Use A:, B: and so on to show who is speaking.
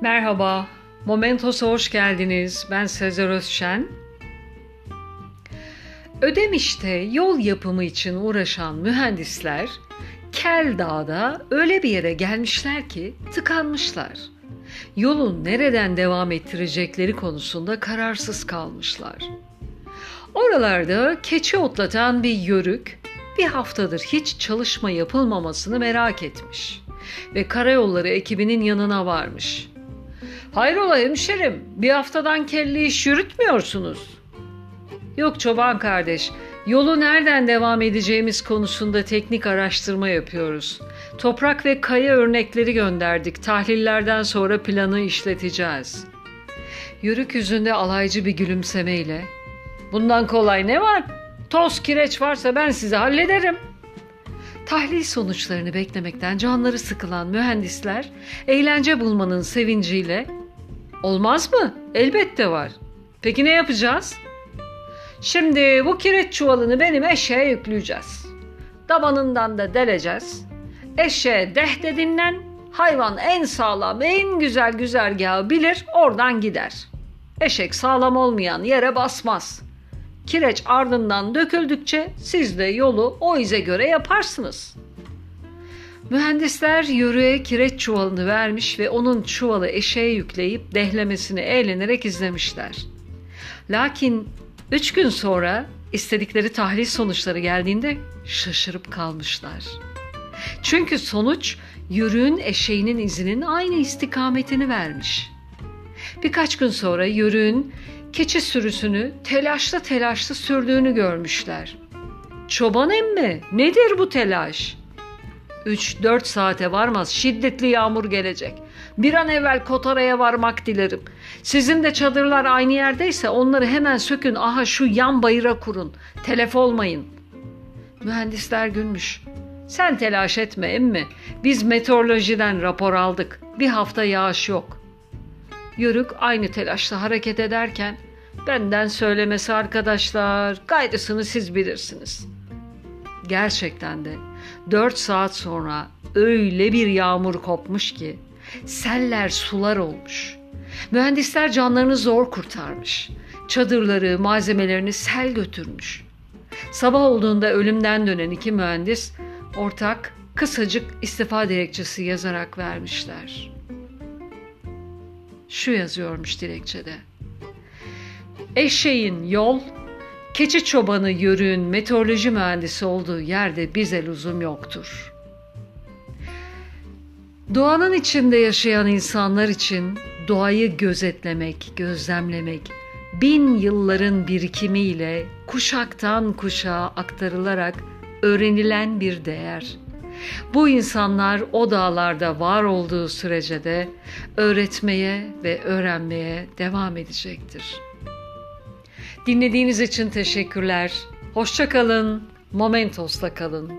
A: Merhaba, Momentos'a hoş geldiniz. Ben Sezer Özşen. Ödemiş'te yol yapımı için uğraşan mühendisler Kel Dağ'da öyle bir yere gelmişler ki tıkanmışlar. Yolun nereden devam ettirecekleri konusunda kararsız kalmışlar. Oralarda keçi otlatan bir yörük bir haftadır hiç çalışma yapılmamasını merak etmiş ve karayolları ekibinin yanına varmış. Hayrola hemşerim, bir haftadan kelli iş yürütmüyorsunuz. Yok çoban kardeş, yolu nereden devam edeceğimiz konusunda teknik araştırma yapıyoruz. Toprak ve kaya örnekleri gönderdik. Tahlillerden sonra planı işleteceğiz. Yörük yüzünde alaycı bir gülümsemeyle. Bundan kolay ne var? Toz kireç varsa ben size hallederim. Tahlil sonuçlarını beklemekten canları sıkılan mühendisler eğlence bulmanın sevinciyle Olmaz mı? Elbette var. Peki ne yapacağız? Şimdi bu kireç çuvalını benim eşeğe yükleyeceğiz. Dabanından da deleceğiz. Eşeğe deh dediğinden hayvan en sağlam, en güzel güzergahı bilir, oradan gider. Eşek sağlam olmayan yere basmaz. Kireç ardından döküldükçe siz de yolu o ize göre yaparsınız.'' Mühendisler yörüğe kireç çuvalını vermiş ve onun çuvalı eşeğe yükleyip dehlemesini eğlenerek izlemişler. Lakin üç gün sonra istedikleri tahlil sonuçları geldiğinde şaşırıp kalmışlar. Çünkü sonuç yörüğün eşeğinin izinin aynı istikametini vermiş. Birkaç gün sonra yörüğün keçi sürüsünü telaşlı telaşlı sürdüğünü görmüşler. Çoban emmi nedir bu telaş? 3-4 saate varmaz şiddetli yağmur gelecek. Bir an evvel Kotara'ya varmak dilerim. Sizin de çadırlar aynı yerdeyse onları hemen sökün aha şu yan bayıra kurun. Telef olmayın. Mühendisler gülmüş. Sen telaş etme emmi. Biz meteorolojiden rapor aldık. Bir hafta yağış yok. Yörük aynı telaşla hareket ederken benden söylemesi arkadaşlar gayrısını siz bilirsiniz. Gerçekten de 4 saat sonra öyle bir yağmur kopmuş ki seller sular olmuş. Mühendisler canlarını zor kurtarmış. Çadırları, malzemelerini sel götürmüş. Sabah olduğunda ölümden dönen iki mühendis ortak kısacık istifa dilekçesi yazarak vermişler. Şu yazıyormuş dilekçede. Eşeğin yol Keçi çobanı yörüğün meteoroloji mühendisi olduğu yerde bize lüzum yoktur. Doğanın içinde yaşayan insanlar için doğayı gözetlemek, gözlemlemek, bin yılların birikimiyle kuşaktan kuşağa aktarılarak öğrenilen bir değer. Bu insanlar o dağlarda var olduğu sürece de öğretmeye ve öğrenmeye devam edecektir.'' Dinlediğiniz için teşekkürler. Hoşça kalın. Momentos'ta kalın.